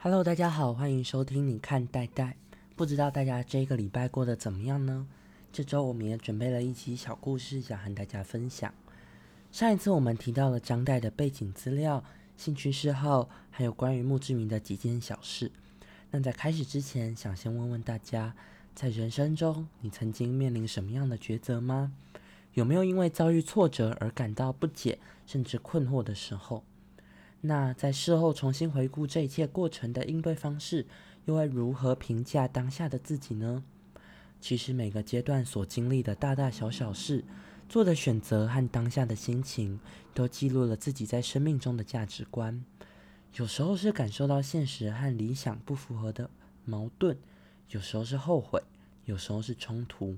Hello，大家好，欢迎收听你看代代。不知道大家这个礼拜过得怎么样呢？这周我们也准备了一期小故事，想和大家分享。上一次我们提到了张岱的背景资料、兴趣嗜好，还有关于墓志铭的几件小事。那在开始之前，想先问问大家，在人生中你曾经面临什么样的抉择吗？有没有因为遭遇挫折而感到不解甚至困惑的时候？那在事后重新回顾这一切过程的应对方式，又会如何评价当下的自己呢？其实每个阶段所经历的大大小小事，做的选择和当下的心情，都记录了自己在生命中的价值观。有时候是感受到现实和理想不符合的矛盾，有时候是后悔，有时候是冲突。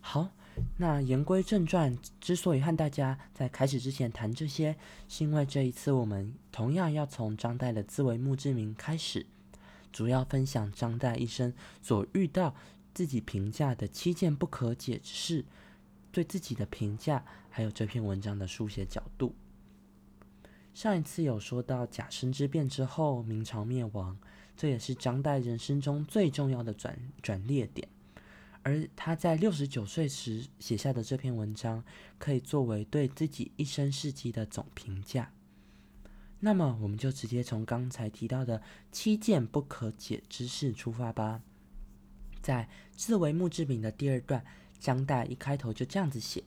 好。那言归正传，之所以和大家在开始之前谈这些，是因为这一次我们同样要从张岱的自为墓志铭开始，主要分享张岱一生所遇到自己评价的七件不可解之事，对自己的评价，还有这篇文章的书写角度。上一次有说到甲申之变之后，明朝灭亡，这也是张岱人生中最重要的转转捩点。而他在六十九岁时写下的这篇文章，可以作为对自己一生事迹的总评价。那么，我们就直接从刚才提到的七件不可解之事出发吧。在自为墓志铭的第二段，江岱一开头就这样子写：“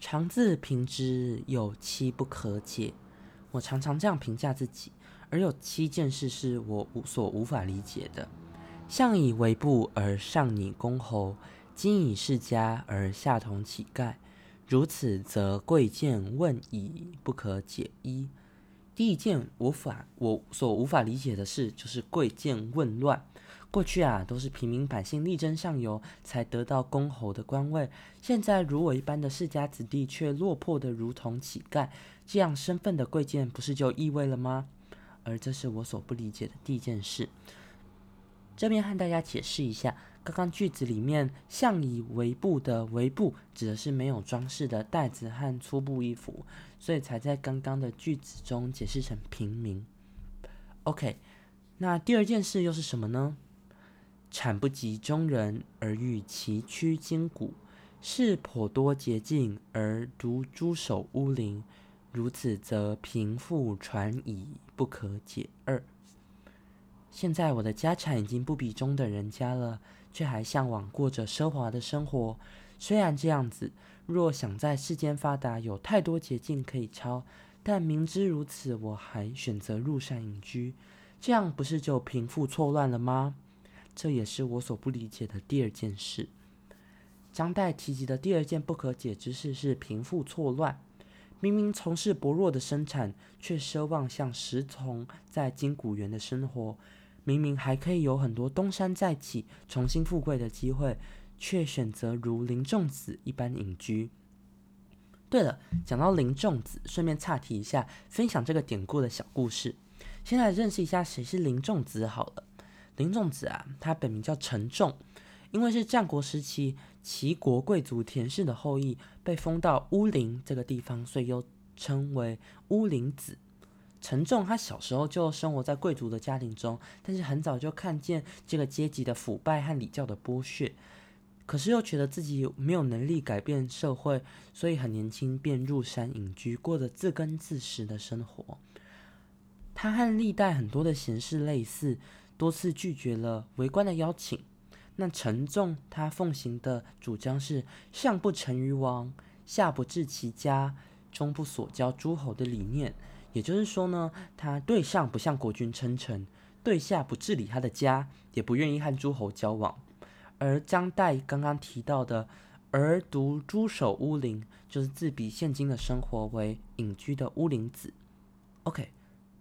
常自评之，有七不可解。”我常常这样评价自己，而有七件事是我无所无法理解的。相以为部而上拟公侯，今以世家而下同乞丐，如此则贵贱问矣，不可解一。第一件无法我所无法理解的事，就是贵贱问乱。过去啊，都是平民百姓力争上游才得到公侯的官位，现在如我一般的世家子弟却落魄的如同乞丐，这样身份的贵贱不是就意味了吗？而这是我所不理解的第一件事。这边和大家解释一下，刚刚句子里面“相以为布”的“为布”指的是没有装饰的袋子和粗布衣服，所以才在刚刚的句子中解释成平民。OK，那第二件事又是什么呢？产不及中人而欲崎岖筋骨，是颇多捷径而独诸守乌林，如此则贫富传矣，不可解二。现在我的家产已经不比中等人家了，却还向往过着奢华的生活。虽然这样子，若想在世间发达，有太多捷径可以抄，但明知如此，我还选择入山隐居，这样不是就贫富错乱了吗？这也是我所不理解的第二件事。张岱提及的第二件不可解之事是贫富错乱。明明从事薄弱的生产，却奢望像石从在金谷园的生活。明明还可以有很多东山再起、重新富贵的机会，却选择如林仲子一般隐居。对了，讲到林仲子，顺便岔题一下，分享这个典故的小故事。先来认识一下谁是林仲子好了。林仲子啊，他本名叫陈仲，因为是战国时期齐国贵族田氏的后裔，被封到乌林这个地方，所以又称为乌林子。陈仲他小时候就生活在贵族的家庭中，但是很早就看见这个阶级的腐败和礼教的剥削，可是又觉得自己没有能力改变社会，所以很年轻便入山隐居，过着自耕自食的生活。他和历代很多的贤士类似，多次拒绝了为官的邀请。那陈仲他奉行的主张是上不成于王，下不治其家，中不所教诸侯的理念。也就是说呢，他对上不向国君称臣，对下不治理他的家，也不愿意和诸侯交往。而张岱刚刚提到的“而独诸守乌林”，就是自比现今的生活为隐居的乌林子。OK，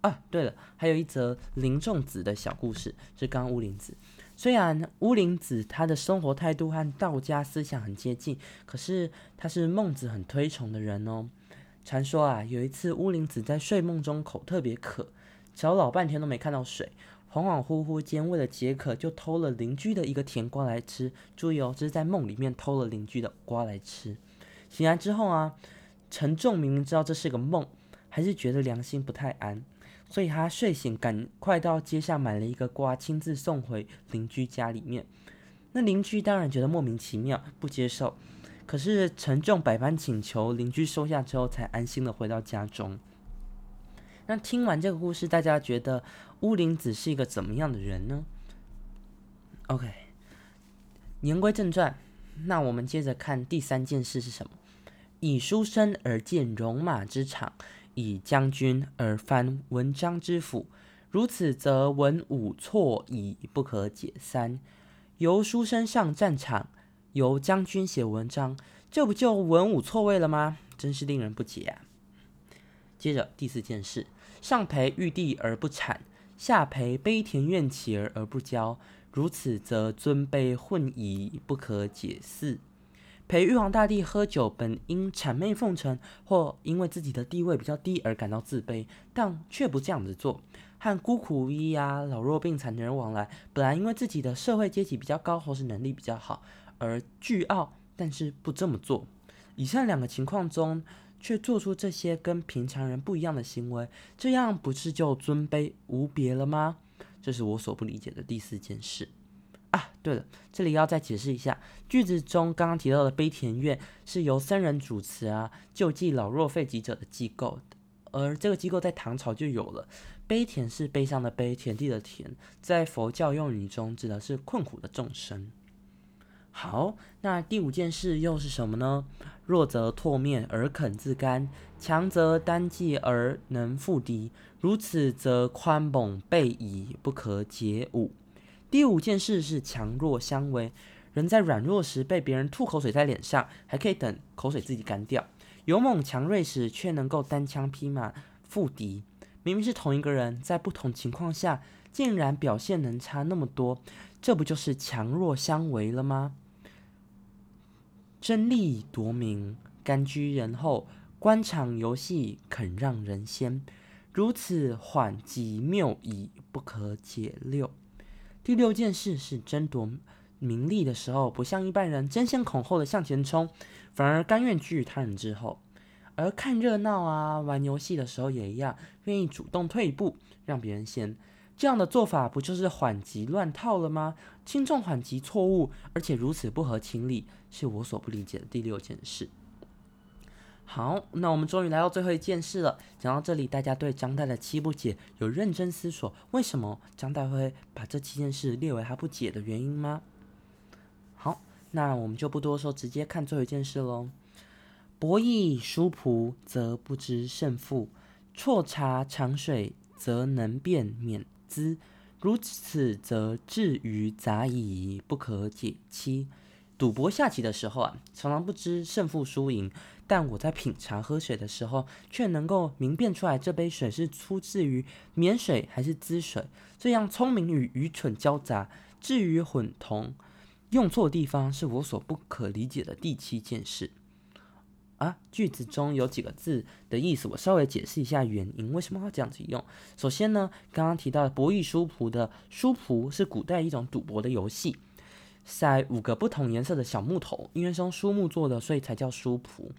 啊，对了，还有一则林仲子的小故事，是刚刚乌林子。虽然乌林子他的生活态度和道家思想很接近，可是他是孟子很推崇的人哦。传说啊，有一次乌灵子在睡梦中口特别渴，找老半天都没看到水，恍恍惚惚间为了解渴，就偷了邻居的一个甜瓜来吃。注意哦，这是在梦里面偷了邻居的瓜来吃。醒来之后啊，陈仲明明知道这是个梦，还是觉得良心不太安，所以他睡醒赶快到街上买了一个瓜，亲自送回邻居家里面。那邻居当然觉得莫名其妙，不接受。可是陈重百般请求，邻居收下之后，才安心的回到家中。那听完这个故事，大家觉得乌林子是一个怎么样的人呢？OK，言归正传，那我们接着看第三件事是什么？以书生而见戎马之场，以将军而翻文章之府。如此，则文武错矣，不可解三。由书生上战场，由将军写文章，这不就文武错位了吗？真是令人不解啊！接着第四件事。上培玉帝而不产，下培卑田院乞儿而不骄，如此则尊卑混矣，不可解释。陪玉皇大帝喝酒，本因谄媚奉承，或因为自己的地位比较低而感到自卑，但却不这样子做。和孤苦无依啊、老弱病残的人往来，本来因为自己的社会阶级比较高，或是能力比较好而倨傲，但是不这么做。以上两个情况中。却做出这些跟平常人不一样的行为，这样不是就尊卑无别了吗？这是我所不理解的第四件事啊。对了，这里要再解释一下，句子中刚刚提到的悲田院是由僧人主持啊，救济老弱废疾者的机构，而这个机构在唐朝就有了。悲田是悲伤的悲，田地的田，在佛教用语中指的是困苦的众生。好，那第五件事又是什么呢？弱则唾面而肯自甘，强则单骑而能复敌。如此则宽猛备矣，不可解五。第五件事是强弱相违。人在软弱时被别人吐口水在脸上，还可以等口水自己干掉；勇猛强锐时却能够单枪匹马复敌。明明是同一个人，在不同情况下竟然表现能差那么多，这不就是强弱相违了吗？争利夺名，甘居人后；官场游戏，肯让人先。如此缓急谬矣，不可解六。第六件事是争夺名利的时候，不像一般人争先恐后的向前冲，反而甘愿居于他人之后；而看热闹啊、玩游戏的时候也一样，愿意主动退一步，让别人先。这样的做法不就是缓急乱套了吗？轻重缓急错误，而且如此不合情理，是我所不理解的第六件事。好，那我们终于来到最后一件事了。讲到这里，大家对张岱的七不解有认真思索，为什么张岱会把这七件事列为他不解的原因吗？好，那我们就不多说，直接看最后一件事喽。博弈输仆，则不知胜负；错察长水，则能辨免。资如此，则至于杂矣，不可解期。赌博下棋的时候啊，常常不知胜负输赢，但我在品茶喝水的时候，却能够明辨出来这杯水是出自于免水还是滋水。这样聪明与愚蠢交杂，至于混同，用错地方，是我所不可理解的第七件事。啊，句子中有几个字的意思，我稍微解释一下原因，为什么要这样子用？首先呢，刚刚提到博弈书仆的书仆是古代一种赌博的游戏，塞五个不同颜色的小木头，因为是用书木做的，所以才叫书仆。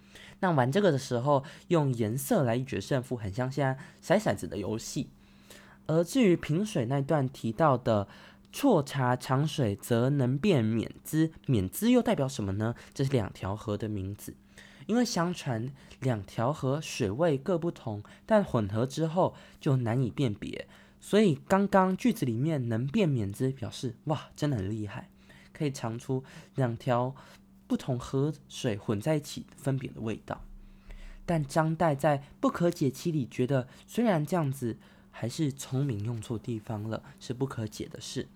那玩这个的时候，用颜色来一决胜负，很像现在筛骰子的游戏。而至于平水那段提到的错茶长水，则能辨免资，免资又代表什么呢？这是两条河的名字。因为相传两条河水位各不同，但混合之后就难以辨别，所以刚刚句子里面能辨免之，表示哇，真的很厉害，可以尝出两条不同河水混在一起分别的味道。但张岱在不可解期里觉得，虽然这样子还是聪明用错地方了，是不可解的事。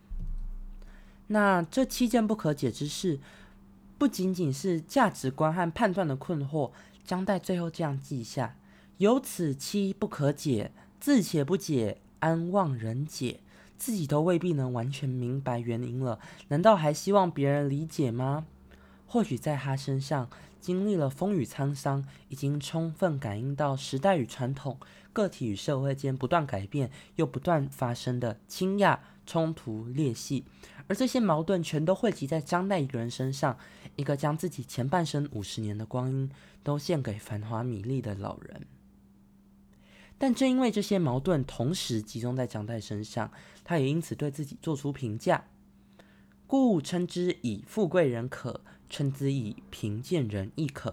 那这七件不可解之事。不仅仅是价值观和判断的困惑，张岱最后这样记下：有此期不可解，自且不解，安望人解？自己都未必能完全明白原因了，难道还希望别人理解吗？或许在他身上经历了风雨沧桑，已经充分感应到时代与传统、个体与社会间不断改变又不断发生的倾轧、冲突、裂隙。而这些矛盾全都汇集在张岱一个人身上，一个将自己前半生五十年的光阴都献给繁华米粒的老人。但正因为这些矛盾同时集中在张岱身上，他也因此对自己做出评价：故称之以富贵人可，称之以贫贱人亦可；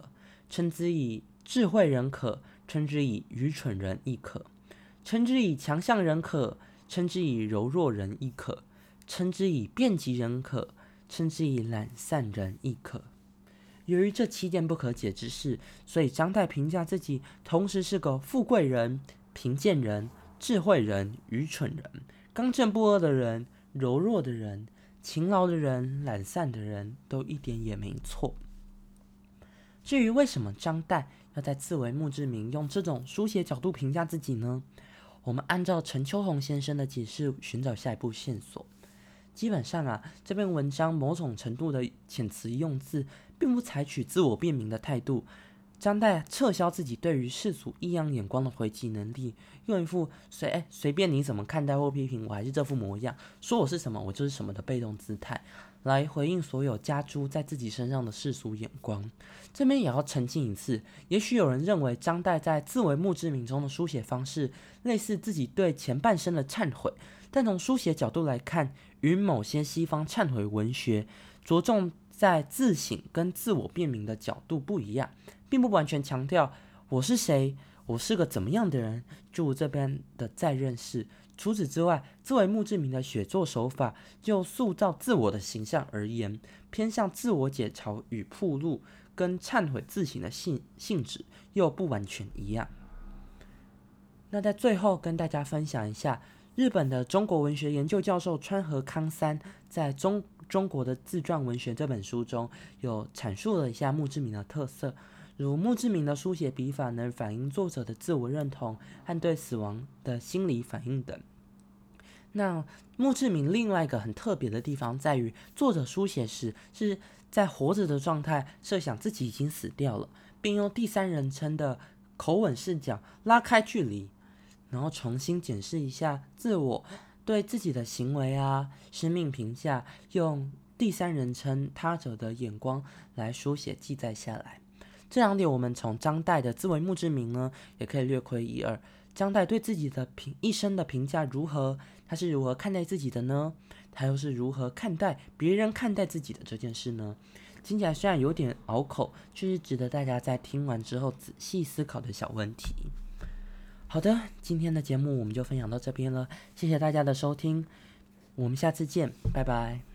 称之以智慧人可，称之以愚蠢人亦可；称之以强项人可，称之以柔弱人亦可；称之以便极人可，称之以懒散人亦可。由于这七件不可解之事，所以张岱评价自己同时是个富贵人、贫贱人、智慧人、愚蠢人、刚正不阿的人、柔弱的人、勤劳的人、懒散的人，都一点也没错。至于为什么张岱要在自为墓志铭用这种书写角度评价自己呢？我们按照陈秋红先生的解释寻找下一步线索。基本上啊，这篇文章某种程度的遣词用字。并不采取自我辨明的态度，张岱撤销自己对于世俗异样眼光的回击能力，用一副随随便你怎么看待或批评，我还是这副模样，说我是什么，我就是什么的被动姿态，来回应所有加诸在自己身上的世俗眼光。这边也要澄清一次，也许有人认为张岱在自为墓志铭中的书写方式类似自己对前半生的忏悔，但从书写角度来看，与某些西方忏悔文学着重。在自省跟自我辨明的角度不一样，并不完全强调我是谁，我是个怎么样的人。就这边的再认识。除此之外，作为墓志铭的写作手法，就塑造自我的形象而言，偏向自我解嘲与铺路，跟忏悔自省的性性质又不完全一样。那在最后跟大家分享一下，日本的中国文学研究教授川和康三在中。中国的自传文学这本书中有阐述了一下墓志铭的特色，如墓志铭的书写笔法能反映作者的自我认同和对死亡的心理反应等。那墓志铭另外一个很特别的地方在于，作者书写时是在活着的状态，设想自己已经死掉了，并用第三人称的口吻视角拉开距离，然后重新检视一下自我。对自己的行为啊、生命评价，用第三人称他者的眼光来书写记载下来。这两点，我们从张岱的自为墓志铭呢，也可以略窥一二。张岱对自己的评一生的评价如何？他是如何看待自己的呢？他又是如何看待别人看待自己的这件事呢？听起来虽然有点拗口，却是值得大家在听完之后仔细思考的小问题。好的，今天的节目我们就分享到这边了，谢谢大家的收听，我们下次见，拜拜。